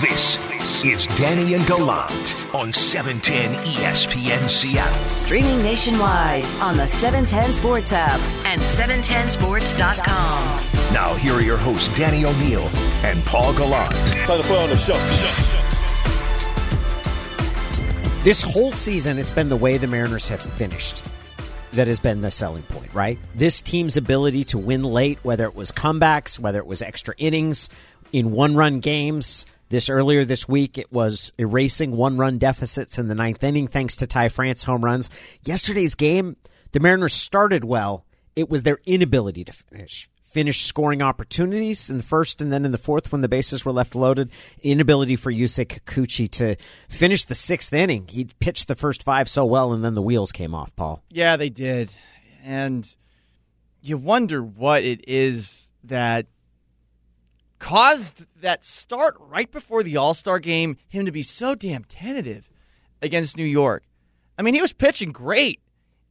This is Danny and Gallant on 710 ESPN Seattle. Streaming nationwide on the 710 Sports app and 710sports.com. Now, here are your hosts, Danny O'Neill and Paul Gallant. Time to put on the show. This whole season, it's been the way the Mariners have finished that has been the selling point, right? This team's ability to win late, whether it was comebacks, whether it was extra innings in one run games. This earlier this week, it was erasing one run deficits in the ninth inning thanks to Ty France home runs. Yesterday's game, the Mariners started well. It was their inability to finish. Finish scoring opportunities in the first and then in the fourth when the bases were left loaded. Inability for Yusei Kikuchi to finish the sixth inning. He pitched the first five so well, and then the wheels came off, Paul. Yeah, they did. And you wonder what it is that caused that start right before the All Star game, him to be so damn tentative against New York. I mean, he was pitching great.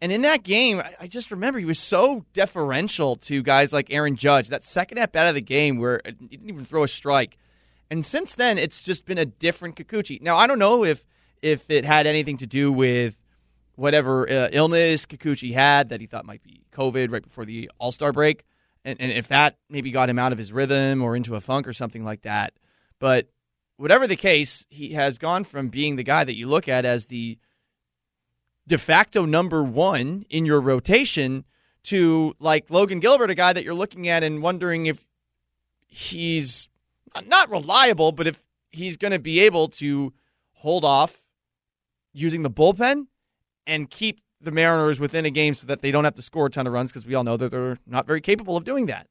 And in that game, I just remember he was so deferential to guys like Aaron Judge. That second at bat of the game where he didn't even throw a strike. And since then, it's just been a different Kikuchi. Now, I don't know if if it had anything to do with whatever uh, illness Kikuchi had that he thought might be COVID right before the All Star break and, and if that maybe got him out of his rhythm or into a funk or something like that. But whatever the case, he has gone from being the guy that you look at as the de facto number one in your rotation to like Logan Gilbert, a guy that you're looking at and wondering if he's not reliable, but if he's going to be able to hold off using the bullpen and keep the Mariners within a game so that they don't have to score a ton of runs because we all know that they're not very capable of doing that.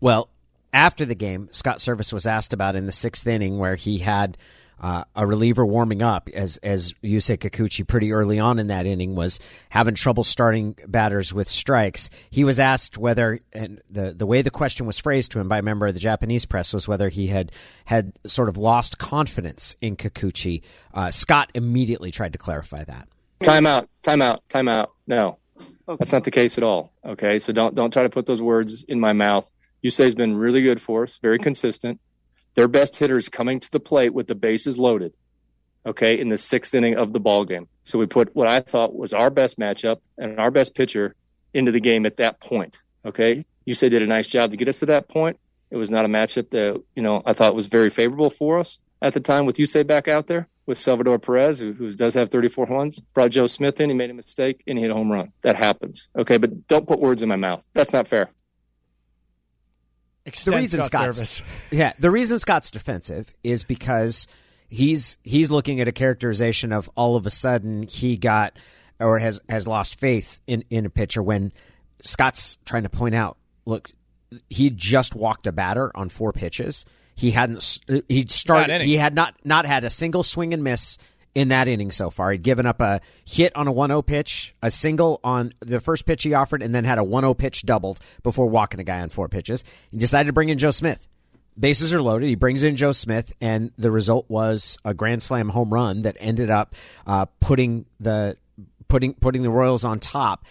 Well, after the game, Scott Servais was asked about in the sixth inning where he had uh, a reliever warming up as as Yusei Kikuchi pretty early on in that inning was having trouble starting batters with strikes. He was asked whether and the the way the question was phrased to him by a member of the Japanese press was whether he had had sort of lost confidence in Kikuchi. Uh, Scott immediately tried to clarify that. Time out, time out, time out. No, that's not the case at all. Okay, so don't don't try to put those words in my mouth. Yusei's been really good for us, very consistent. Their best hitters coming to the plate with the bases loaded. Okay, in the sixth inning of the ball game. So we put what I thought was our best matchup and our best pitcher into the game at that point. Okay, Yusei did a nice job to get us to that point. It was not a matchup that you know I thought was very favorable for us at the time with Yusei back out there with Salvador Perez, who, who does have 34 runs, brought Joe Smith in. He made a mistake and he hit a home run. That happens. Okay, but don't put words in my mouth. That's not fair. Extend the reason Scott Scott's Servais. yeah, the reason Scott's defensive is because he's he's looking at a characterization of all of a sudden he got or has has lost faith in in a pitcher when Scott's trying to point out, look, he just walked a batter on four pitches. He hadn't he'd started he had not not had a single swing and miss in that inning so far. He'd given up a hit on a 1-0 pitch, a single on the first pitch he offered and then had a 1-0 pitch doubled before walking a guy on four pitches. He decided to bring in Joe Smith. Bases are loaded. He brings in Joe Smith, and the result was a grand slam home run that ended up uh, putting the putting putting the Royals on top.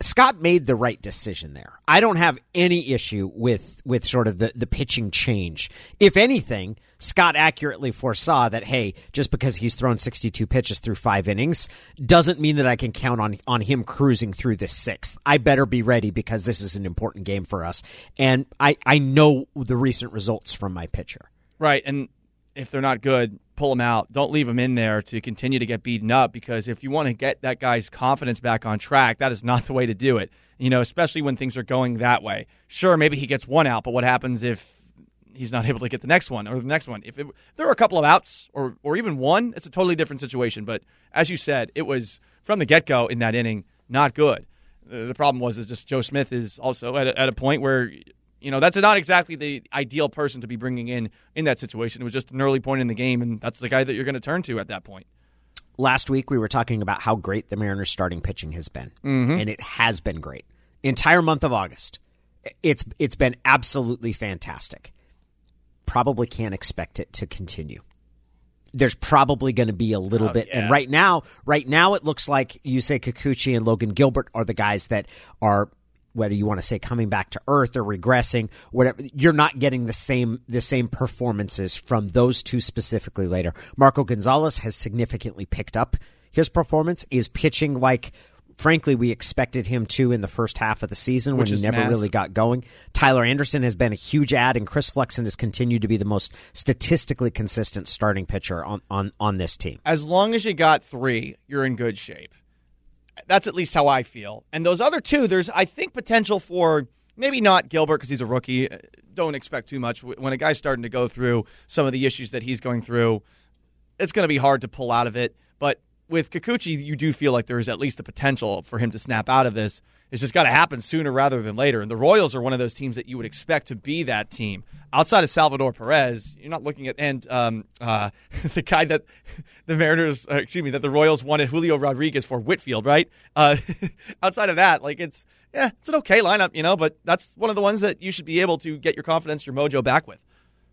Scott made the right decision there. I don't have any issue with with sort of the, the pitching change. If anything, Scott accurately foresaw that hey, just because he's thrown 62 pitches through 5 innings doesn't mean that I can count on on him cruising through the 6th. I better be ready because this is an important game for us. And I I know the recent results from my pitcher. Right, and if they're not good, pull them out. Don't leave them in there to continue to get beaten up because if you want to get that guy's confidence back on track, that is not the way to do it. You know, especially when things are going that way. Sure, maybe he gets one out, but what happens if he's not able to get the next one or the next one? If, it, if there are a couple of outs or or even one, it's a totally different situation. But as you said, it was from the get go in that inning not good. The the problem was is just Joe Smith is also at a, at a point where you know that's not exactly the ideal person to be bringing in in that situation. It was just an early point in the game, and that's the guy that you're going to turn to at that point. last week we were talking about how great the Mariners starting pitching has been, mm-hmm. and it has been great. Entire month of August, it's it's been absolutely fantastic. Probably can't expect it to continue. There's probably going to be a little oh, bit, and right now, right now it looks like Yusei Kikuchi and Logan Gilbert are the guys that are whether you want to say coming back to earth or regressing, whatever, you're not getting the same the same performances from those two specifically later. Marco Gonzalez has significantly picked up his performance, is pitching like frankly we expected him to in the first half of the season Which when he never massive. really got going. Tyler Anderson has been a huge add, and Chris Flexen has continued to be the most statistically consistent starting pitcher on, on, on this team. as long as you got three, you're in good shape. That's at least how I feel. And those other two, there's I think potential for maybe not Gilbert because he's a rookie. Uh, Don't expect too much when a guy's starting to go through some of the issues that he's going through. It's going to be hard to pull out of it. But with Kikuchi, you do feel like there's at least the potential for him to snap out of this. It's just got to happen sooner rather than later. And the Royals are one of those teams that you would expect to be that team. Outside of Salvador Perez, you're not looking at and um, uh, the guy that the Mariners, uh, excuse me, that the Royals wanted Julio Rodriguez for Whitfield, right? Uh, outside of that, like it's yeah, it's an okay lineup, you know, but that's one of the ones that you should be able to get your confidence, your mojo back with.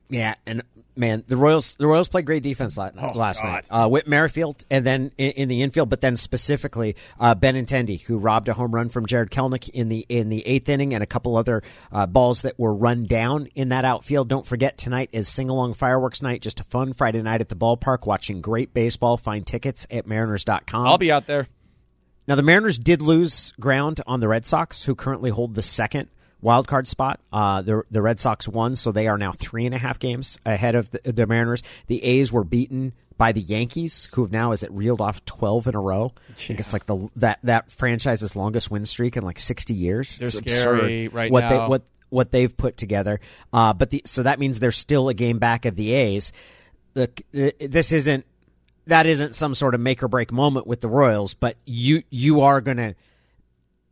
Yeah, and man, the Royals the Royals played great defense last, last night. Uh, Whit Merrifield, and then in, in the infield, but then specifically uh, Benintendi, who robbed a home run from Jarred Kelenic in the in the eighth inning, and a couple other uh, balls that were run down in that outfield. Don't forget tonight is sing along fireworks night, just a fun Friday night at the ballpark, watching great baseball. Find tickets at Mariners.com. I'll be out there. Now, the Mariners did lose ground on the Red Sox, who currently hold the second wild card spot. Uh, the the Red Sox won, so they are now three and a half games ahead of the, the Mariners. The A's were beaten by the Yankees, who have now is it reeled off twelve in a row. I think it's like the that that franchise's longest win streak in like sixty years. They're It's scary absurd right what now. They, what what they've put together. Uh, but the so that means they're still a game back of the A's. The, this isn't that isn't some sort of make or break moment with the Royals, but you you are going to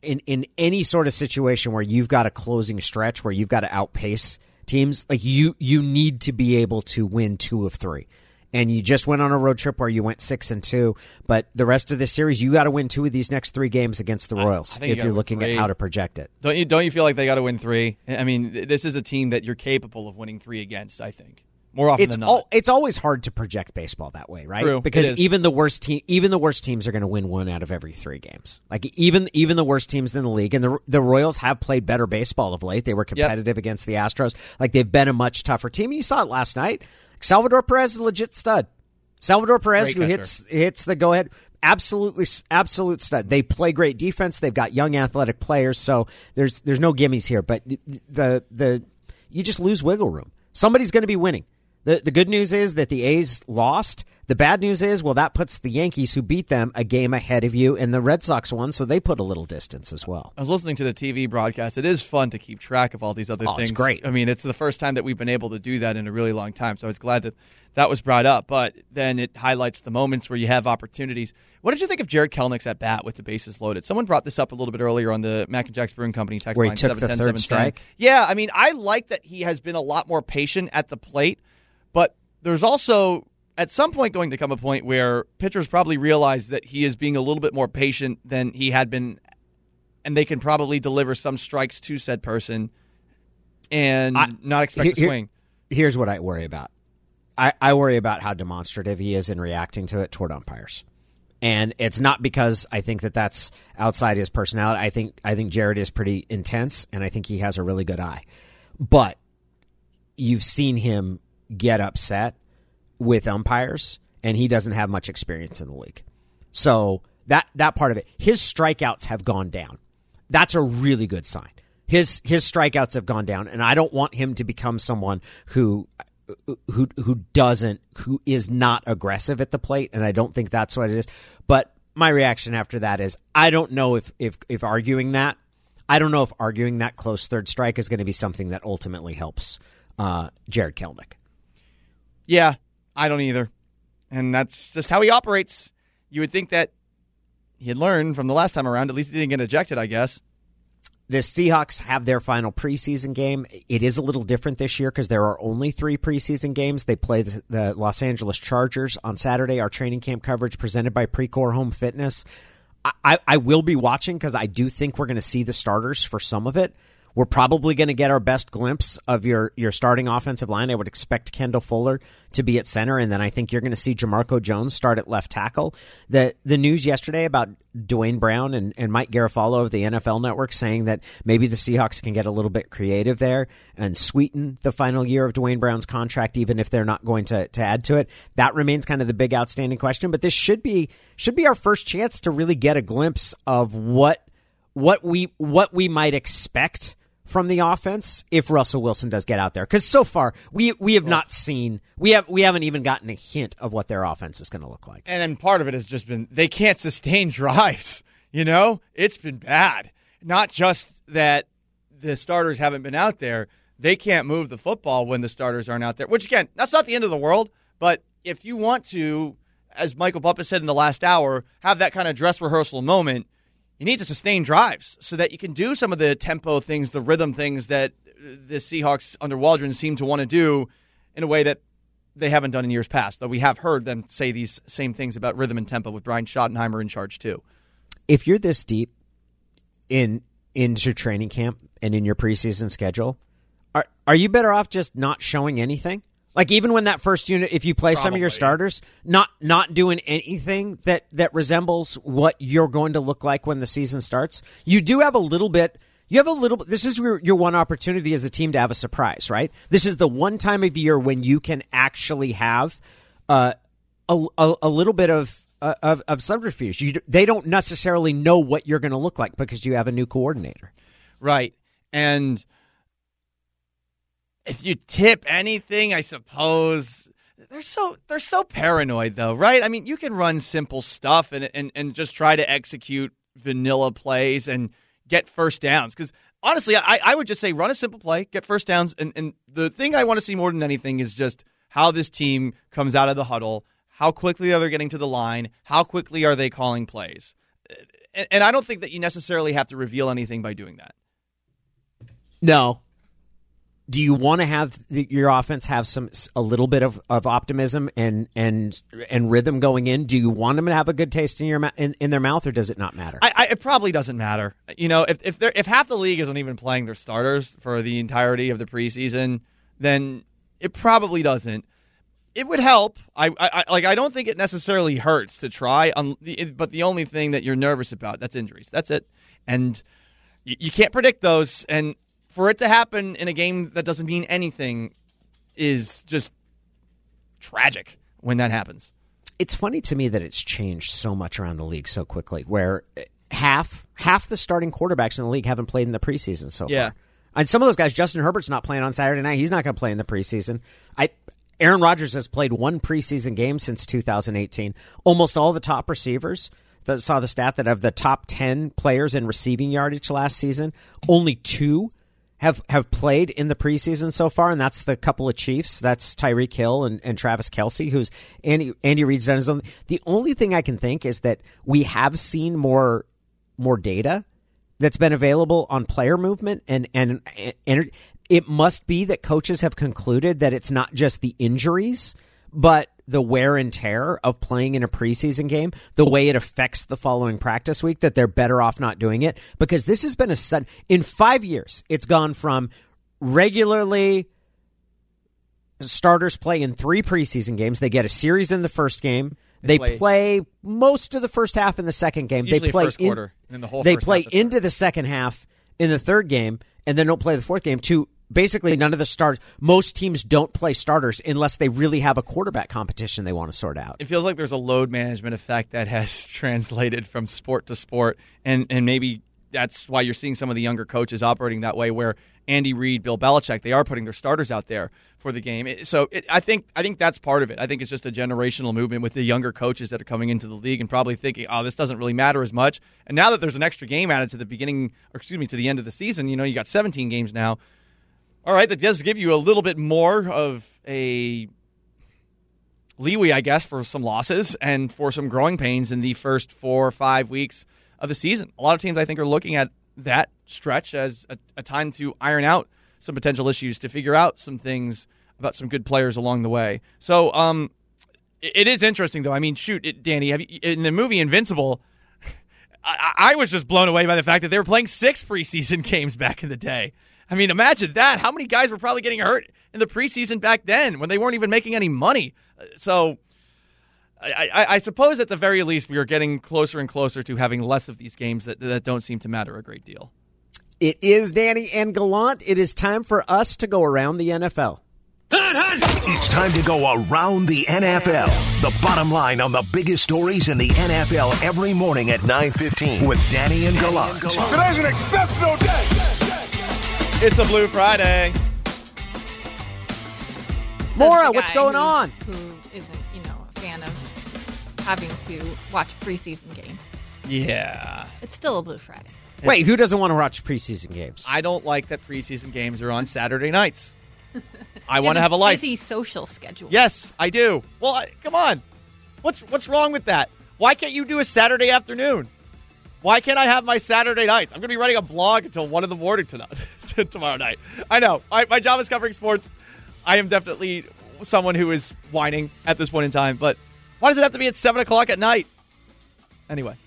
in in any sort of situation where you've got a closing stretch where you've got to outpace teams, like you you need to be able to win two of three. And you just went on a road trip where you went six and two, but the rest of this series you got to win two of these next three games against the Royals I you if gotta you're looking three. at how to project it. Don't you don't you feel like they got to win three? I mean, this is a team that you're capable of winning three against. I think more often It's than not. al- it's always hard to project baseball that way, right? True, because even the worst team, even the worst teams are going to win one out of every three games. Like even even the worst teams in the league, and the the Royals have played better baseball of late. They were competitive against the Astros. Like they've been a much tougher team. You saw it last night. Salvador Perez is a legit stud. Salvador Perez, Great who catcher. hits hits the go ahead. Absolutely, absolute stud. They play great defense. They've got young athletic players, so there's there's no gimmies here. But the the you just lose wiggle room. Somebody's going to be winning. The the good news is that the A's lost. The bad news is, well, that puts the Yankees, who beat them, a game ahead of you, and the Red Sox won, so they put a little distance as well. I was listening to the TV broadcast. It is fun to keep track of all these other Oh, it's things. great. I mean, it's the first time that we've been able to do that in a really long time. So I was glad that that was brought up. But then it highlights the moments where you have opportunities. What did you think of Jarred Kelenic's at bat with the bases loaded? Someone brought this up a little bit earlier on the Mac and Jack's Brewing Company text Where he line. took the third strike? Yeah, I mean, I like that he has been a lot more patient at the plate, but there's also at some point going to come a point where pitchers probably realize that he is being a little bit more patient than he had been and they can probably deliver some strikes to said person and I- not expect Here- to here- swing. Here's what I worry about. I, I worry about how demonstrative he is in reacting to it toward umpires. And it's not because I think that that's outside his personality. I think I think Jarred is pretty intense, and I think he has a really good eye. But you've seen him get upset with umpires, and he doesn't have much experience in the league. So that that part of it, his strikeouts have gone down. That's a really good sign. His his strikeouts have gone down, and I don't want him to become someone who who who doesn't who is not aggressive at the plate, and I don't think that's what it is. But my reaction after that is I don't know if if if arguing that I don't know if arguing that close third strike is going to be something that ultimately helps uh, Jarred Kelenic. Yeah, I don't either. And that's just how he operates. You would think that he had learned from the last time around. At least he didn't get ejected, I guess. The Seahawks have their final preseason game. It is a little different this year because there are only three preseason games. They play the, the Los Angeles Chargers on Saturday. Our training camp coverage presented by Precor Home Fitness. I, I will be watching because I do think we're going to see the starters for some of it. We're probably going to get our best glimpse of your, your starting offensive line. I would expect Kendall Fuller to be at center, and then I think you're going to see Jamarco Jones start at left tackle. The the news yesterday about Duane Brown and, and Mike Garafolo of the NFL Network saying that maybe the Seahawks can get a little bit creative there and sweeten the final year of Duane Brown's contract, even if they're not going to, to add to it. That remains kind of the big outstanding question. But this should be should be our first chance to really get a glimpse of what what we what we might expect from the offense if Russell Wilson does get out there. Because so far we we have not seen we have we haven't even gotten a hint of what their offense is going to look like. And then part of it has just been they can't sustain drives. You know, it's been bad. Not just that the starters haven't been out there; they can't move the football when the starters aren't out there. Which again, that's not the end of the world. But if you want to, as Michael Bumpus said in the last hour, have that kind of dress rehearsal moment you need to sustain drives so that you can do some of the tempo things, the rhythm things that the Seahawks under Waldron seem to want to do in a way that they haven't done in years past. Though we have heard them say these same things about rhythm and tempo with Brian Schottenheimer in charge too. If you're this deep in into training camp and in your preseason schedule, are are you better off just not showing anything? Like even when that first unit, if you play some of your starters, not not doing anything that that resembles what you're going to look like when the season starts, you do have a little bit. You have a little. This is your your one opportunity as a team to have a surprise, right? This is the one time of year when you can actually have uh, a, a a little bit of. uh, Of, of subterfuge, you, they don't necessarily know what you're going to look like because you have a new coordinator. Right. And if you tip anything, I suppose they're so they're so paranoid though, right? I mean, you can run simple stuff and and, and just try to execute vanilla plays and get first downs. Because honestly, I, I would just say run a simple play, get first downs, and, and the thing I want to see more than anything is just how this team comes out of the huddle. How quickly are they getting to the line? How quickly are they calling plays? And, and I don't think that you necessarily have to reveal anything by doing that. No. Do you want to have your offense have some a little bit of, of optimism and and and rhythm going in? Do you want them to have a good taste in your in, in their mouth, or does it not matter? I, I, it probably doesn't matter. You know, if if if half the league isn't even playing their starters for the entirety of the preseason, then it probably doesn't. It would help. I, I, I like. I don't think it necessarily hurts to try. Um, but the only thing that you're nervous about that's injuries. That's it. And you, you can't predict those. And for it to happen in a game that doesn't mean anything is just tragic when that happens. it's funny to me that it's changed so much around the league so quickly. Where half half the starting quarterbacks in the league haven't played in the preseason so Yeah. far. And some of those guys, Justin Herbert's not playing on Saturday night. He's not going to play in the preseason. I Aaron Rodgers has played one preseason game since 2018. Almost all the top receivers that saw the stat that of the top 10 players in receiving yardage last season, only two have have played in the preseason so far, and that's the couple of Chiefs. That's Tyreek Hill and, and Travis Kelce, who's Andy Andy Reid's done his own. The only thing I can think is that we have seen more more data that's been available on player movement and and and it must be that coaches have concluded that it's not just the injuries but the wear and tear of playing in a preseason game the way it affects the following practice week that they're better off not doing it. Because this has been a sudden in 5 years it's gone from regularly starters play in 3 preseason games. They get a series in the first game. They, play- play, most of the first half in the second game. They play first in- quarter, the whole they play into the second half in the third game and then don't play the fourth game to basically none of the stars most teams don't play starters unless they really have a quarterback competition they want to sort out it feels like there's a load management effect that has translated from sport to sport, and and maybe that's why you're seeing some of the younger coaches operating that way, where Andy Reid, Bill Belichick, they are putting their starters out there for the game. So it, I think I think that's part of it. I think it's just a generational movement with the younger coaches that are coming into the league and probably thinking, oh, this doesn't really matter as much. And now that there's an extra game added to the beginning, or excuse me, to the end of the season, you know, you got 17 games now. All right, that does give you a little bit more of a leeway, I guess, for some losses and for some growing pains in the first four or five weeks of the season. A lot of teams, I think, are looking at that stretch as a, a time to iron out some potential issues, to figure out some things about some good players along the way. So, um, it, is interesting, though. I mean, shoot, it, Danny, you, in the movie Invincible, I, I was just blown away by the fact that they were playing six preseason games back in the day. I mean, imagine that. How many guys were probably getting hurt in the preseason back then when they weren't even making any money? Uh, so I, I, I suppose at the very least we are getting closer and closer to having less of these games that, that don't seem to matter a great deal. It is Danny and Gallant. It is time for us to go around the NFL. It's time to go around the NFL. The bottom line on the biggest stories in the NFL every morning at 9:15 with Danny and Gallant. Today's an exceptional day. It's a Blue Friday. Maura, the what's going who- on? Who isn't, you know, a fan of having to watch preseason games. Yeah. It's still a Blue Friday. Wait, who doesn't want to watch preseason games? I don't like that preseason games are on Saturday nights. I want to have a life. Busy social schedule. Yes, I do. Well, I, come on. What's what's wrong with that? Why can't you do a Saturday afternoon? Why can't I have my Saturday nights? I'm going to be writing a blog until one in the morning tonight, tomorrow night. I know. I, my job is covering sports. I am definitely someone who is whining at this point in time. But why does it have to be at seven o'clock at night? Anyway,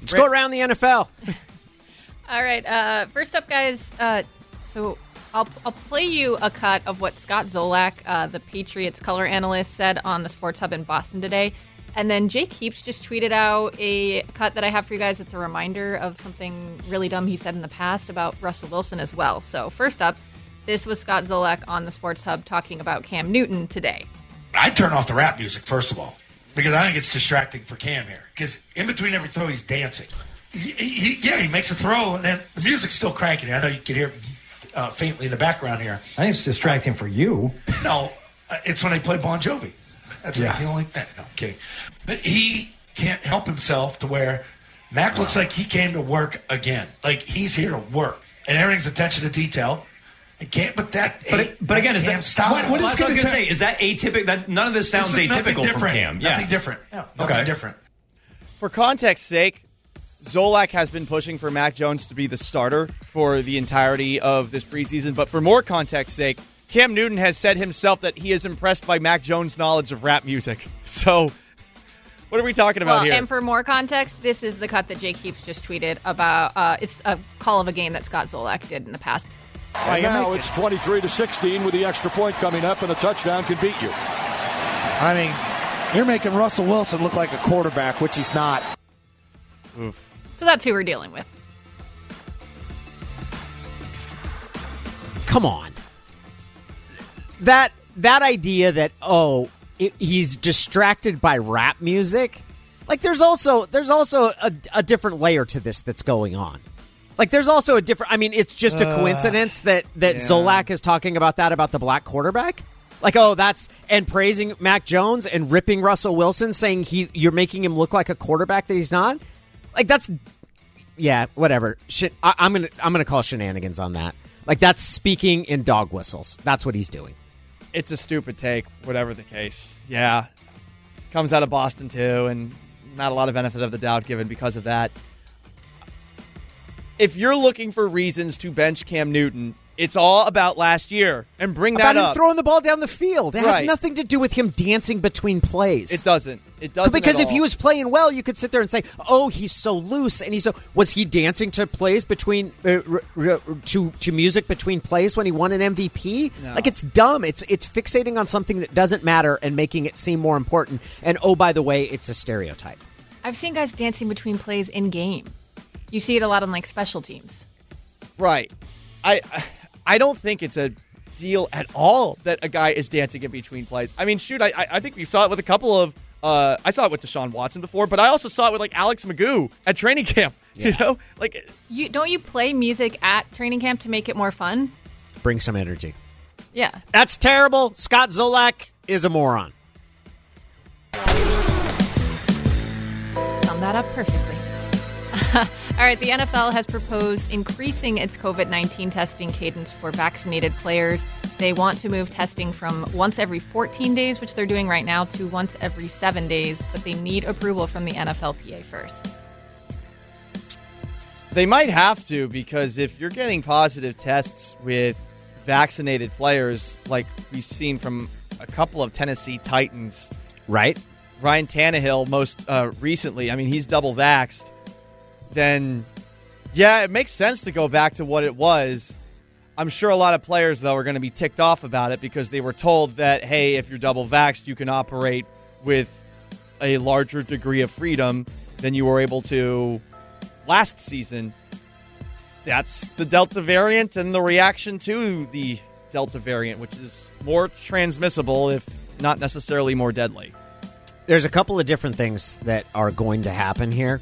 Let's go around the NFL. All right. Uh, first up, guys. Uh, so I'll, I'll play you a cut of what Scott Zolak, uh, the Patriots color analyst, said on the Sports Hub in Boston today. And then Jake Heaps just tweeted out a cut that I have for you guys. It's a reminder of something really dumb he said in the past about Russell Wilson as well. So, first up, this was Scott Zolak on the Sports Hub talking about Cam Newton today. I turn off the rap music first of all because I think it's distracting for Cam here. Because in between every throw, he's dancing. He, he, yeah, he makes a throw, and then the music's still cranking. I know you can hear it uh, faintly in the background here. I think it's distracting for you. No, uh, it's when they play Bon Jovi. That's like Yeah. the only. eh, No, I'm kidding. But he can't help himself to where Mac looks like he came to work again. Like he's here to work, and everything's attention to detail. And can't. But that. But, it, but again, is Cam's that style. What, what Well, is I was gonna going say? Is that atypical? That none of this sounds This is nothing atypical from different. Cam. Yeah. Nothing different. Nothing Okay. different. for context sake, Zolak has been pushing for Mac Jones to be the starter for the entirety of this preseason. But for more context sake, Cam Newton has said himself that he is impressed by Mac Jones' knowledge of rap music. So, what are we talking about Well, here? and for more context, this is the cut that Jake Heaps just tweeted about. Uh, it's a call of a game that Scott Zolak did in the past. And now it's 23 to 16 with the extra point coming up, and a touchdown can beat you. I mean, you're making Russell Wilson look like a quarterback, which he's not. So that's who we're dealing with. Come on. That that idea that oh it, he's distracted by rap music, like there's also there's also a, a different layer to this that's going on. Like there's also a different. I mean, it's just a coincidence that that Zolak is talking about that about the black quarterback. Like oh that's and praising Mac Jones and ripping Russell Wilson, saying he you're making him look like a quarterback that he's not. Like that's yeah, whatever. Shit, I, I'm gonna I'm gonna call shenanigans on that. Like that's speaking in dog whistles. That's what he's doing. It's a stupid take, whatever the case. Yeah. Comes out of Boston, too, and not a lot of benefit of the doubt given because of that. If you're looking for reasons to bench Cam Newton, it's all about last year and bring About that him up. throwing the ball down the field. It has nothing to do with him dancing between plays. it doesn't. It doesn't. because at if he was playing well, you could sit there and say, "Oh, he's so loose," and he's so. Was he dancing to plays between uh, r- r- to to music between plays when he won an MVP? Like it's dumb. It's it's fixating on something that doesn't matter and making it seem more important. And oh, by the way, it's a stereotype. I've seen guys dancing between plays in game. You see it a lot on like special teams. Right. I I don't think it's a deal at all that a guy is dancing in between plays. I mean, shoot, I I- I think we saw it with a couple of. Uh, I saw it with Deshaun Watson before, but I also saw it with like Alex McGough at training camp. You know, like You don't you play music at training camp to make it more fun? Bring some energy. Yeah. That's terrible. Scott Zolak is a moron. Sum that up perfectly. All right, the NFL has proposed increasing its COVID 19 testing cadence for vaccinated players. They want to move testing from once every 14 days, which they're doing right now, to once every seven days, but they need approval from the NFLPA first. They might have to because if you're getting positive tests with vaccinated players, like we've seen from a couple of Tennessee Titans, Right? Ryan Tannehill most uh, recently, I mean, he's double vaxxed. Then yeah, it makes sense to go back to what it was. I'm sure a lot of players, though, are going to be ticked off about it because they were told that, hey, if you're double vaxxed, you can operate with a larger degree of freedom than you were able to last season. That's the Delta variant and the reaction to the Delta variant, which is more transmissible, if not necessarily more deadly. There's a couple of different things that are going to happen here.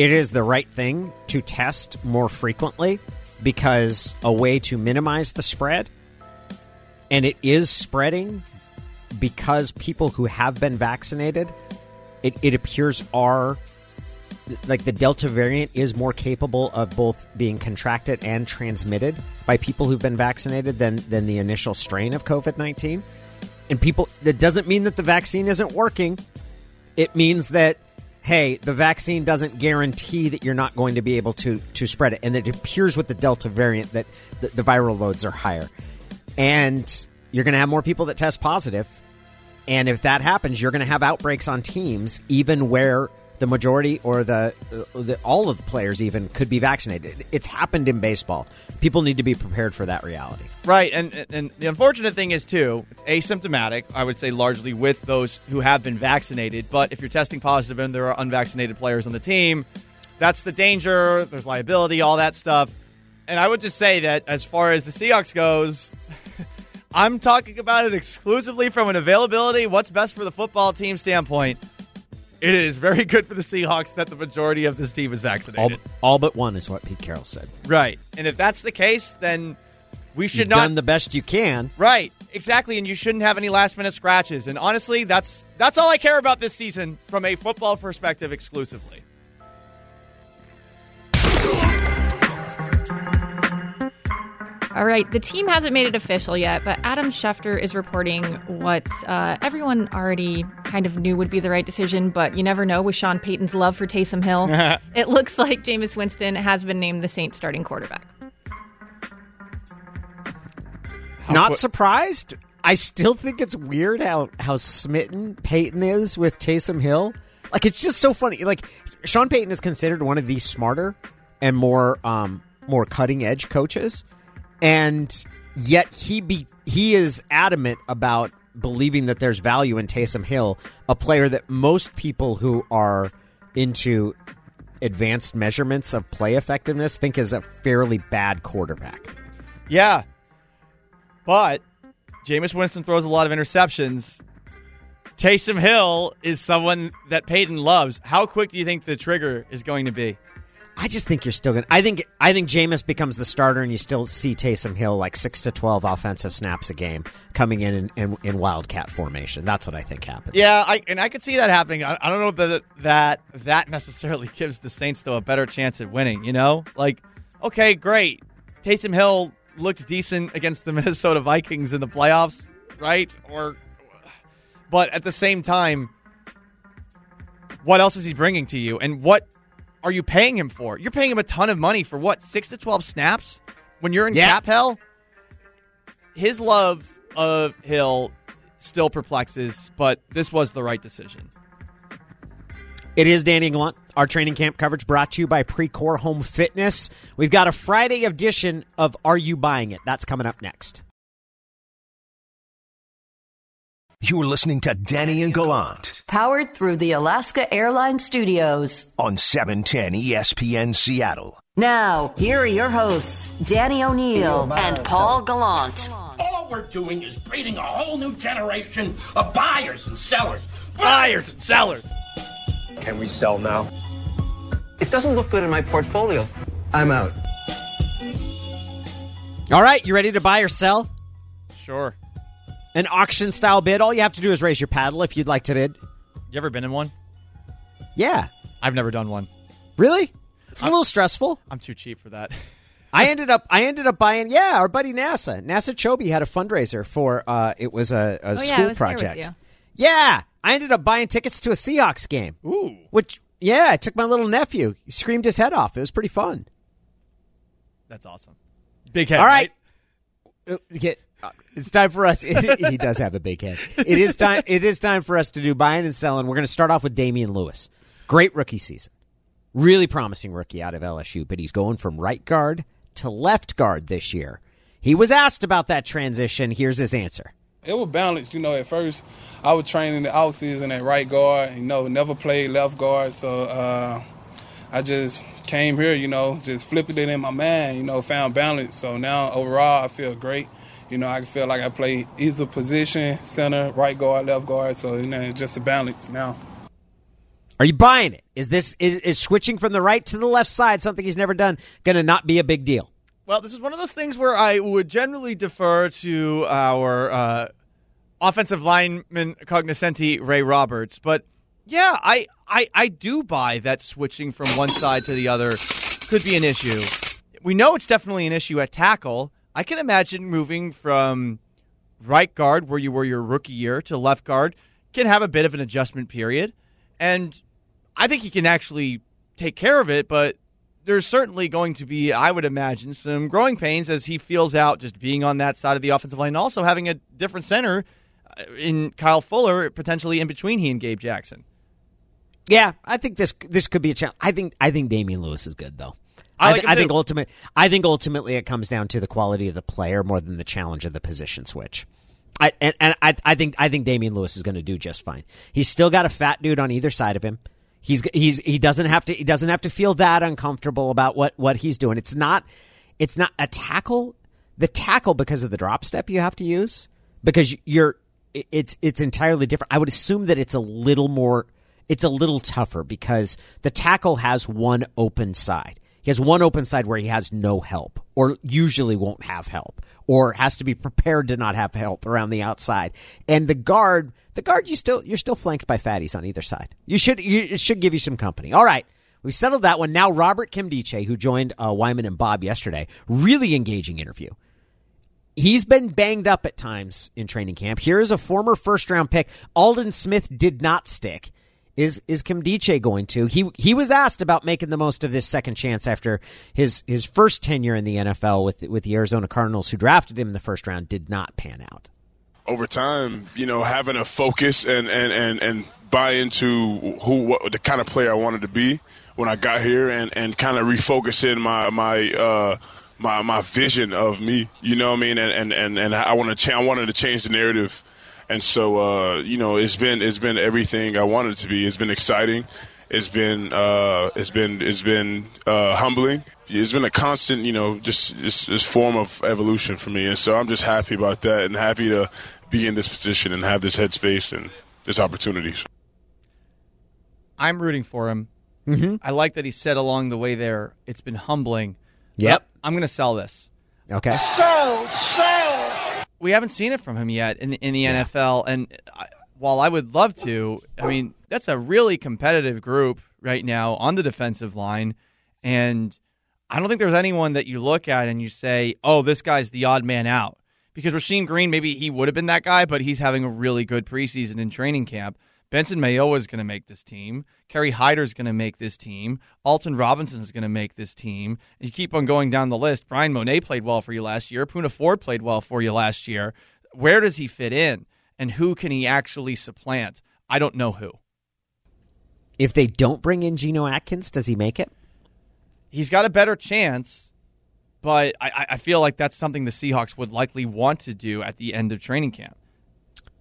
It is the right thing to test more frequently because a way to minimize the spread, and it is spreading because people who have been vaccinated, it, it appears are like the Delta variant is more capable of both being contracted and transmitted by people who've been vaccinated than than the initial strain of COVID nineteen. And people that doesn't mean that the vaccine isn't working. It means that hey, the vaccine doesn't guarantee that you're not going to be able to to spread it, and it appears with the Delta variant that the, the viral loads are higher, and you're going to have more people that test positive. and if that happens, you're going to have outbreaks on teams, even where the majority or the, uh, the all of the players even could be vaccinated. It's happened in baseball. People need to be prepared for that reality. Right, and and the unfortunate thing is too, it's asymptomatic. I would say largely with those who have been vaccinated. But if you're testing positive and there are unvaccinated players on the team, that's the danger. There's liability, all that stuff. And I would just say that as far as the Seahawks goes, I'm talking about it exclusively from an availability, what's best for the football team standpoint. It is very good for the Seahawks that the majority of this team is vaccinated. All, all but one is what Pete Carroll said. Right, and if that's the case, then we should You've not done the best you can. Right, exactly, and you shouldn't have any last minute scratches. And honestly, that's that's all I care about this season from a football perspective exclusively. All right, the team hasn't made it official yet, but Adam Schefter is reporting what uh, everyone already kind of knew would be the right decision, but you never know with Sean Payton's love for Taysom Hill. it looks like Jameis Winston has been named the Saints starting quarterback. Not surprised. I still think it's weird how how smitten Payton is with Taysom Hill. Like it's just so funny. Like Sean Payton is considered one of the smarter and more um more cutting edge coaches, and yet he be he is adamant about believing that there's value in Taysom Hill, a player that most people who are into advanced measurements of play effectiveness think is a fairly bad quarterback. Yeah, but Jameis Winston throws a lot of interceptions. Taysom Hill is someone that Payton loves. How quick do you think the trigger is going to be? I just think you're still going. to I think I think Jameis becomes the starter, and you still see Taysom Hill like six to twelve offensive snaps a game coming in in, in, in wildcat formation. That's what I think happens. Yeah, I, and I could see that happening. I, I don't know that that that necessarily gives the Saints though a better chance at winning. You know, like okay, great. Taysom Hill looked decent against the Minnesota Vikings in the playoffs, right? Or, but at the same time, what else is he bringing to you, and what are you paying him for? You're paying him a ton of money for what six to twelve snaps when you're in Yeah. cap hell. His love of Hill still perplexes, but this was the right decision. It is Danny Glunt. Our training camp coverage brought to you by Precor Home Fitness. We've got a Friday edition of Are You Buying It? That's coming up next. You're listening to Danny and Gallant Powered through the Alaska Airlines Studios. on E 710 ESPN Seattle. Now, here are your hosts, Danny O'Neill and Paul Gallant. All we're doing is breeding a whole new generation of buyers and sellers. Buyers and sellers. Can we sell now? It doesn't look good in my portfolio. I'm out. All right, you ready to buy or sell? Sure. An auction style bid. All you have to do is raise your paddle if you'd like to bid. You ever been in one? Yeah. I've never done one. Really? It's a little stressful. I'm too cheap for that. I ended up I ended up buying yeah, our buddy NASA. NASA Chobe had a fundraiser for uh it was a, a Oh, yeah, I school was there with project. you. Yeah. I ended up buying tickets to a Seahawks game. Ooh. Which yeah, I took my little nephew. He screamed his head off. It was pretty fun. That's awesome. Big head. All right. Uh, Get, it's time for us. he does have a big head. It is time. It is time for us to do buying and selling. We're going to start off with Damien Lewis. Great rookie season. Really promising rookie out of LSU, but he's going from right guard to left guard this year. He was asked about that transition. Here's his answer. It was balanced, you know. At first, I was training the offseason at right guard, you know, never played left guard, so uh, I just came here, you know, just flipping it in my mind, you know, found balance. So now overall, I feel great. You know, I feel like I play either position, center, right guard, left guard. So you know, it's just a balance now. Are you buying it? Is this is, is switching from the right to the left side something he's never done going to not be a big deal? Well, this is one of those things where I would generally defer to our uh, offensive lineman cognoscenti Ray Roberts, but yeah, I, I I do buy that switching from one side to the other could be an issue. We know it's definitely an issue at tackle. I can imagine moving from right guard, where you were your rookie year, to left guard can have a bit of an adjustment period, and I think he can actually take care of it. But there's certainly going to be, I would imagine, some growing pains as he feels out just being on that side of the offensive line, and also having a different center uh, in Kyle Fuller, potentially in between he and Gabe Jackson. Yeah, I think this this could be a challenge. I think I think Damien Lewis is good though. I, like I, think ultimate. I think ultimately it comes down to the quality of the player more than the challenge of the position switch. I and, and I I think I think Damien Lewis is going to do just fine. He's still got a fat dude on either side of him. He's he's he doesn't have to he doesn't have to feel that uncomfortable about what what he's doing. It's not it's not a tackle. The tackle because of the drop step you have to use because you're it's it's entirely different. I would assume that it's a little more it's a little tougher because the tackle has one open side. He has one open side where he has no help, or usually won't have help, or has to be prepared to not have help around the outside. And the guard, the guard, you still you're still flanked by fatties on either side. You should you, it should give you some company. All right. We settled that one. Now Robert Nkemdiche, who joined uh, Wyman and Bob yesterday, really engaging interview. He's been banged up at times in training camp. Here is a former first round pick. Aldon Smith did not stick. Is is Nkemdiche going to? He he was asked about making the most of this second chance after his his first tenure in the NFL with with the Arizona Cardinals, who drafted him in the first round, did not pan out. Over time, you know, having a focus and and and, and buy into who what the kind of player I wanted to be when I got here, and and kind of refocusing my my. Uh, my my vision of me, you know what I mean, and and and, and I want to cha- I wanted to change the narrative and so uh, you know it's been it's been everything I wanted it to be. It's been exciting. It's been uh, it's been it's been uh, humbling. It's been a constant, you know, just this form of evolution for me, and so I'm just happy about that, and happy to be in this position and have this headspace and this opportunity. I'm rooting for him. Mm-hmm. I like that he said along the way there, it's been humbling. Yep. I'm going to sell this. Okay. Sell, so. We haven't seen it from him yet in the, in the yeah. NFL, and I, while I would love to, I mean that's a really competitive group right now on the defensive line, and I don't think there's anyone that you look at and you say, "Oh, this guy's the odd man out." Because Rasheem Green, maybe he would have been that guy, but he's having a really good preseason in training camp. Benson Mayowa is going to make this team. Kerry Hyder is going to make this team. Alton Robinson is going to make this team. And you keep on going down the list. Bryan Mone played well for you last year. Poona Ford played well for you last year. Where does he fit in? And who can he actually supplant? I don't know who. If they don't bring in Geno Atkins, does he make it? He's got a better chance, but I, I feel like that's something the Seahawks would likely want to do at the end of training camp.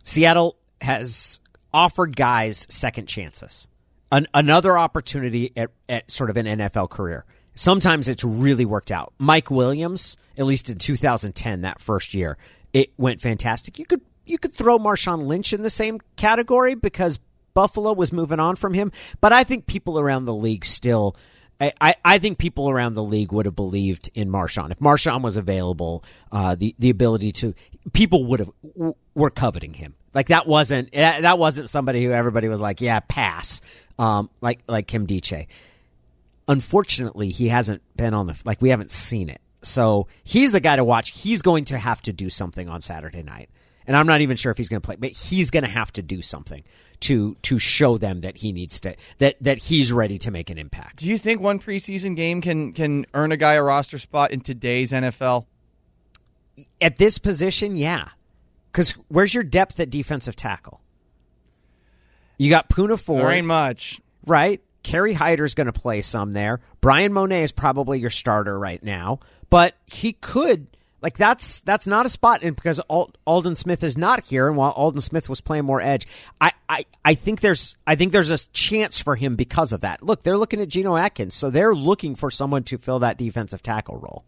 Seattle has offered guys second chances, An, another opportunity at, at sort of an NFL career. Sometimes it's really worked out. Mike Williams, at least in 2010, that first year, it went fantastic. You could you could throw Marshawn Lynch in the same category because Buffalo was moving on from him, but I think people around the league still. I, I think people around the league would have believed in Marshawn if Marshawn was available. Uh, the the ability to people would have were coveting him. Like that wasn't that wasn't somebody who everybody was like, yeah, pass. Um, like like Nkemdiche. Unfortunately, he hasn't been on the like we haven't seen it. So he's a guy to watch. He's going to have to do something on Saturday night, and I'm not even sure if he's going to play, but he's going to have to do something to to show them that he needs to that that he's ready to make an impact. Do you think one preseason game can can earn a guy a roster spot in today's NFL? At this position, yeah. Because where's your depth at defensive tackle? You got Poona Ford. There ain't much. Right? Kerry Hyder's going to play some there. Bryan Mone is probably your starter right now, but he could like that's that's not a spot and because Al- Aldon Smith is not here and while Aldon Smith was playing more edge, I, I I think there's I think there's a chance for him because of that. Look, they're looking at Geno Atkins, so they're looking for someone to fill that defensive tackle role.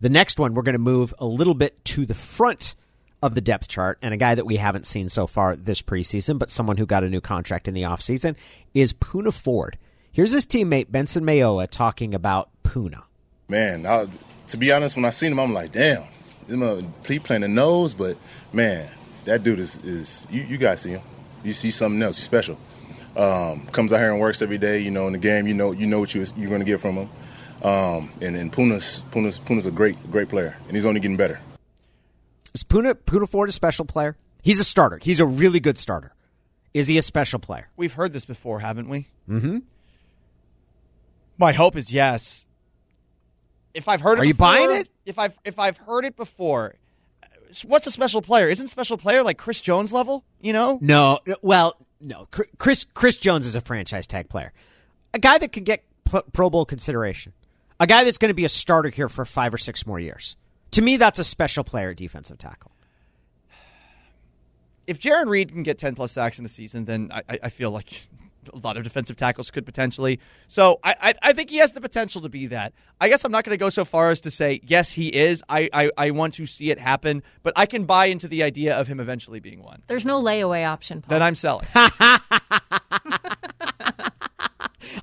The next one we're going to move a little bit to the front of the depth chart and a guy that we haven't seen so far this preseason, but someone who got a new contract in the offseason is Poona Ford. Here's his teammate Benson Mayowa talking about Poona. Man, I, to be honest, when I seen him, I'm like, damn, he playing the nose, but man, that dude is, is you, you guys see him. You see something else. He's special. Um, comes out here and works every day. You know, in the game, you know, you know what you, you're going to get from him. Um, and, and Poona's, Poona's, Poona's a great, great player, and he's only getting better. Is Poona Poona Ford a special player? He's a starter. He's a really good starter. Is he a special player? We've heard this before, haven't we? Mm-hmm. My hope is yes. If I've heard it, Are you buying it? If I've if I've heard it before, what's a special player? Isn't special player like Chris Jones level? You know? No. Well, no. Chris Chris Jones is a franchise tag player, a guy that could get Pro Bowl consideration, a guy that's going to be a starter here for five or six more years. To me, that's a special player defensive tackle. If Jarran Reed can get ten plus sacks in a season, then I, I feel like a lot of defensive tackles could potentially. So I, I, I think he has the potential to be that. I guess I'm not going to go so far as to say yes, he is. I, I, I want to see it happen, but I can buy into the idea of him eventually being one. There's no layaway option. Paul. Then I'm selling.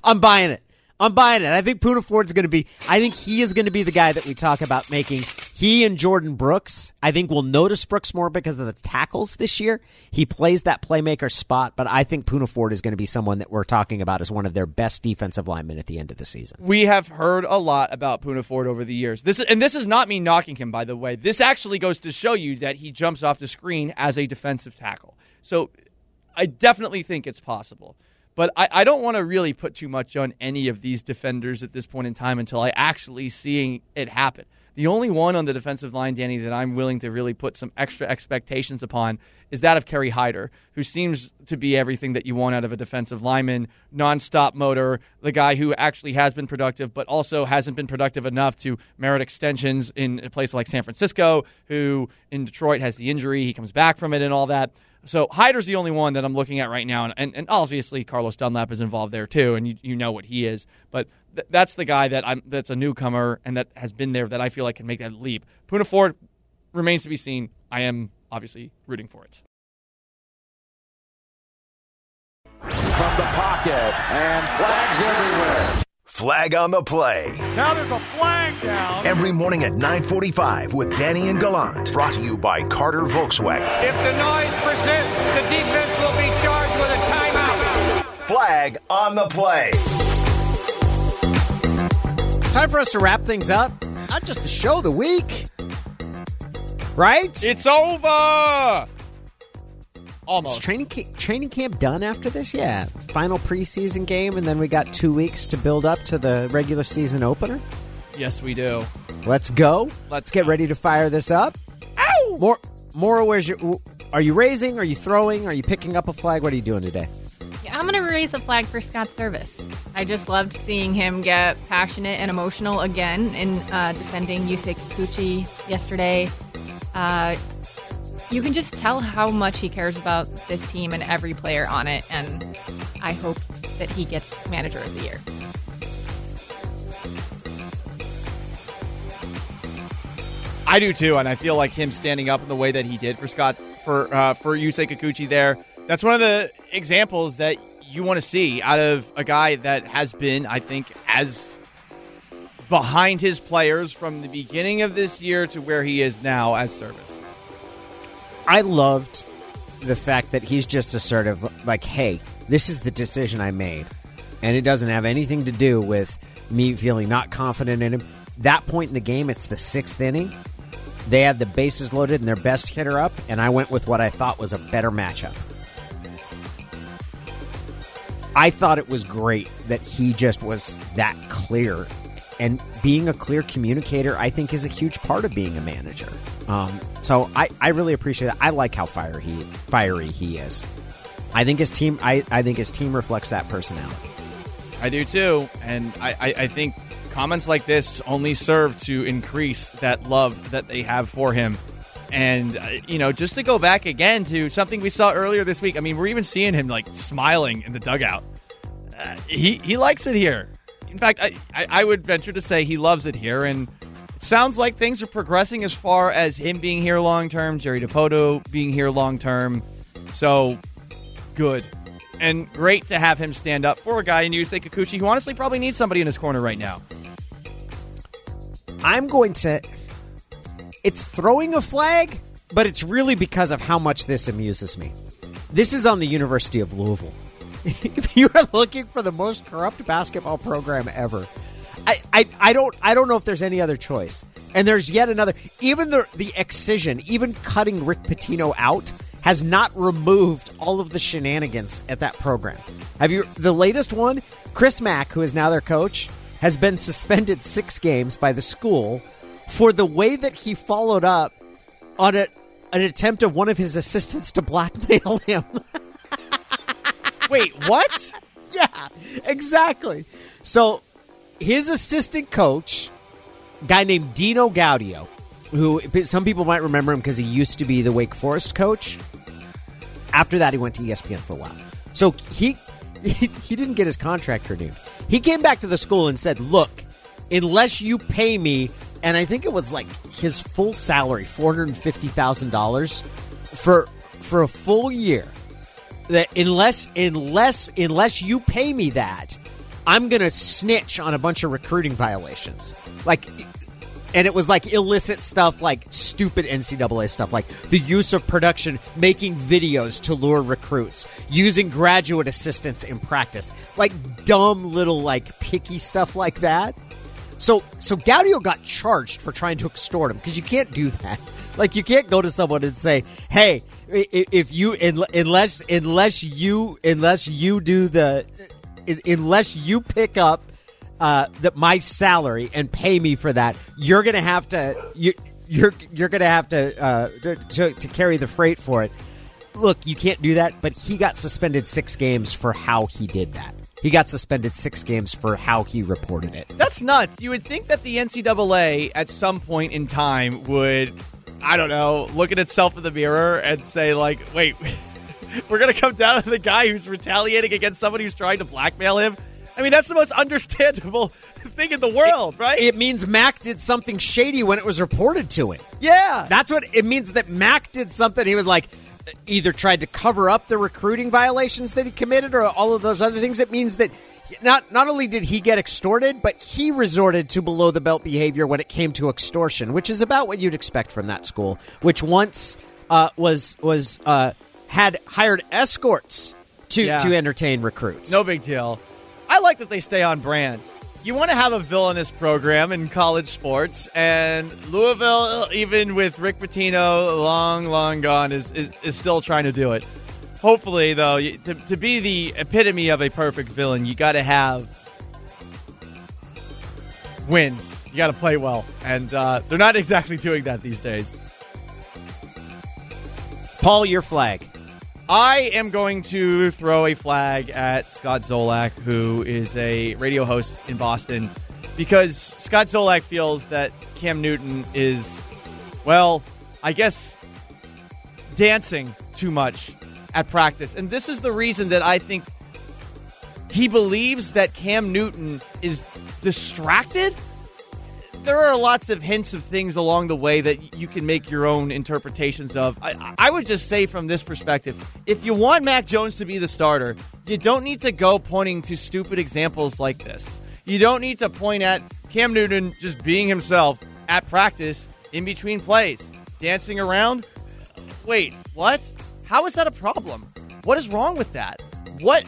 I'm buying it. I'm buying it. I think Poona Ford's going to be. I think he is going to be the guy that we talk about making. He and Jordyn Brooks. I think we'll notice Brooks more because of the tackles this year. He plays that playmaker spot, but I think Poona Ford is going to be someone that we're talking about as one of their best defensive linemen at the end of the season. We have heard a lot about Poona Ford over the years. This and this is not me knocking him, by the way. This actually goes to show you that he jumps off the screen as a defensive tackle. So I definitely think it's possible. But I, I don't want to really put too much on any of these defenders at this point in time until I actually seeing it happen. The only one on the defensive line, Danny, that I'm willing to really put some extra expectations upon is that of Kerry Hyder, who seems to be everything that you want out of a defensive lineman, nonstop motor, the guy who actually has been productive, but also hasn't been productive enough to merit extensions in a place like San Francisco, who in Detroit has the injury, he comes back from it and all that. So Hyder's the only one that I'm looking at right now, and, and, and obviously Carlos Dunlap is involved there too, and you, you know what he is. But th- that's the guy that I'm that's a newcomer and that has been there that I feel like can make that leap. Poona Ford remains to be seen. I am obviously rooting for it. From the pocket and flags everywhere. Flag on the play. Now there's a flag down. Every morning at 945 with Danny and Gallant. Brought to you by Carter Volkswagen. If the noise persists, the defense will be charged with a timeout. Flag on the play. It's time for us to wrap things up. Not just the show, the week. Right? It's over. Almost. Is training ca- training camp done after this? Yeah. Final preseason game, and then we got two weeks to build up to the regular season opener. Yes, we do. Let's go. Let's get ready to fire this up. Ow! More, Mora, where's your? Are you raising? Are you throwing? Are you picking up a flag? What are you doing today? Yeah, I'm going to raise a flag for Scott Servais. I just loved seeing him get passionate and emotional again in uh, defending Yusei Kikuchi yesterday. Uh, you can just tell how much he cares about this team and every player on it, and I hope that he gets manager of the year. I do too, and I feel like him standing up in the way that he did for Scott for uh, for Yusei Kikuchi there. That's one of the examples that you want to see out of a guy that has been, I think, as behind his players from the beginning of this year to where he is now as Servais. I loved the fact that he's just assertive, like, hey, this is the decision I made. And it doesn't have anything to do with me feeling not confident in him. That point in the game, it's the sixth inning. They had the bases loaded and their best hitter up, and I went with what I thought was a better matchup. I thought it was great that he just was that clear. And being a clear communicator, I think, is a huge part of being a manager. Um, so I, I really appreciate that. I like how fiery he, fiery he is. I think his team. I, I think his team reflects that personality. I do too, and I, I, I think comments like this only serve to increase that love that they have for him. And uh, you know, just to go back again to something we saw earlier this week. I mean, we're even seeing him like smiling in the dugout. Uh, he he likes it here. In fact, I, I, would venture to say he loves it here, and it sounds like things are progressing as far as him being here long term, Jerry Dipoto being here long term. So good. And great to have him stand up for a guy in Yusei Kikuchi who honestly probably needs somebody in his corner right now. I'm going to. It's throwing a flag, but it's really because of how much this amuses me. This is on the University of Louisville. if you are looking for the most corrupt basketball program ever, I, I, I don't I don't know if there's any other choice. And there's yet another. Even the the excision, even cutting Rick Pitino out, has not removed all of the shenanigans at that program. Have you the latest one? Chris Mack, who is now their coach, has been suspended six games by the school for the way that he followed up on a, an attempt of one of his assistants to blackmail him. Wait, what? yeah, exactly. So his assistant coach, guy named Dino Gaudio, who some people might remember him because he used to be the Wake Forest coach. After that, he went to ESPN for a while. So he, he he didn't get his contract renewed. He came back to the school and said, "Look, unless you pay me." And I think it was like his full salary, four hundred fifty thousand dollars for for a full year. That unless unless unless you pay me that, I'm gonna snitch on a bunch of recruiting violations. Like and it was like illicit stuff like stupid NCAA stuff like the use of production making videos to lure recruits using graduate assistants in practice like dumb little like picky stuff like that so so Gaudio got charged for trying to extort him because you can't do that like you can't go to someone and say hey if you unless unless you unless you do the unless you pick up uh, that my salary and pay me for that, you're gonna have to you you're you're gonna have to, uh, to to carry the freight for it. Look, you can't do that, but he got suspended six games for how he did that. He got suspended six games for how he reported it. That's nuts. You would think that the NCAA at some point in time would, I don't know, look at itself in the mirror and say like, wait. We're going to come down to the guy who's retaliating against somebody who's trying to blackmail him. I mean, that's the most understandable thing in the world, it, right? It means Mack did something shady when it was reported to him. Yeah. That's what it means that Mack did something. He was like, either tried to cover up the recruiting violations that he committed or all of those other things. It means that not not only did he get extorted, but he resorted to below the belt behavior when it came to extortion, which is about what you'd expect from that school, which once uh, was was uh, had hired escorts to Yeah. to entertain recruits. No big deal. I like that they stay on brand. You want to have a villainous program in college sports, and Louisville, even with Rick Pitino long, long gone, is, is, is still trying to do it. Hopefully, though, to, to be the epitome of a perfect villain, you got to have wins. You got to play well, and uh, they're not exactly doing that these days. Paul, your flag. I am going to throw a flag at Scott Zolak, who is a radio host in Boston, because Scott Zolak feels that Cam Newton is, well, I guess, dancing too much at practice. And this is the reason that I think he believes that Cam Newton is distracted there are lots of hints of things along the way that you can make your own interpretations of. I, I would just say from this perspective, if you want Mac Jones to be the starter, you don't need to go pointing to stupid examples like this. You don't need to point at Cam Newton just being himself at practice in between plays, dancing around. Wait, what? How is that a problem? What is wrong with that? What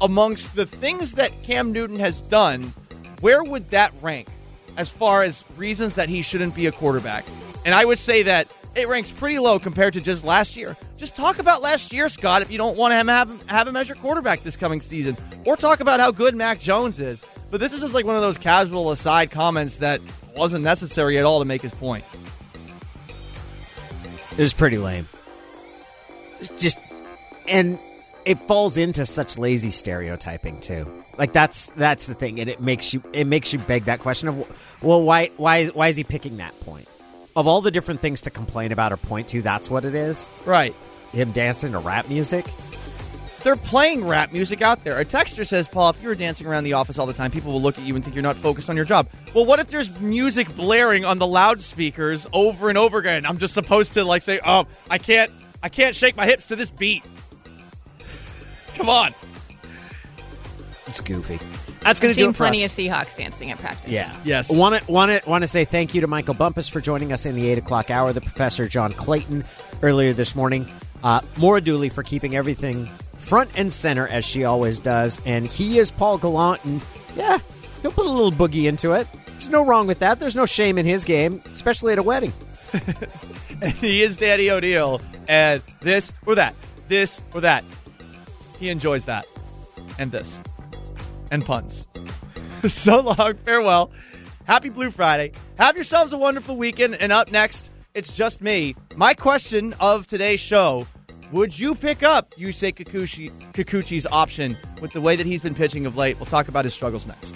amongst the things that Cam Newton has done, where would that rank as far as reasons that he shouldn't be a quarterback? And I would say that it ranks pretty low compared to just last year. Just talk about last year, Scott, if you don't want to have, have, him as your quarterback this coming season. Or talk about how good Mac Jones is. But this is just like one of those casual aside comments that wasn't necessary at all to make his point. It was pretty lame. It's just and it falls into such lazy stereotyping too. Like that's that's the thing, and it makes you it makes you beg that question of well, why why why is he picking that point? Of all the different things to complain about or point to, that's what it is. Right. Him dancing to rap music. They're playing rap music out there. A texter says, Paul, if you were dancing around the office all the time, people will look at you and think you're not focused on your job. Well, what if there's music blaring on the loudspeakers over and over again? I'm just supposed to like say, "Oh, I can't I can't shake my hips to this beat." Come on. It's goofy. That's going I've to do seen it for plenty us. of Seahawks dancing at practice. Yeah. Yes. Want to want to want to say thank you to Michael Bumpus for joining us in the eight o'clock hour. The professor John Clayton earlier this morning. Uh, Maura Dooley for keeping everything front and center as she always does, and he is Paul Gallant, and yeah, he'll put a little boogie into it. There's no wrong with that. There's no shame in his game, especially at a wedding. And he is Daddy O'Neill, and this or that, this or that. He enjoys that, and this, and puns. so long, farewell. Happy Blue Friday. Have yourselves a wonderful weekend. And up next, it's just me. My question of today's show Would you pick up Yusei Kikuchi, Kikuchi's option with the way that he's been pitching of late? We'll talk about his struggles next.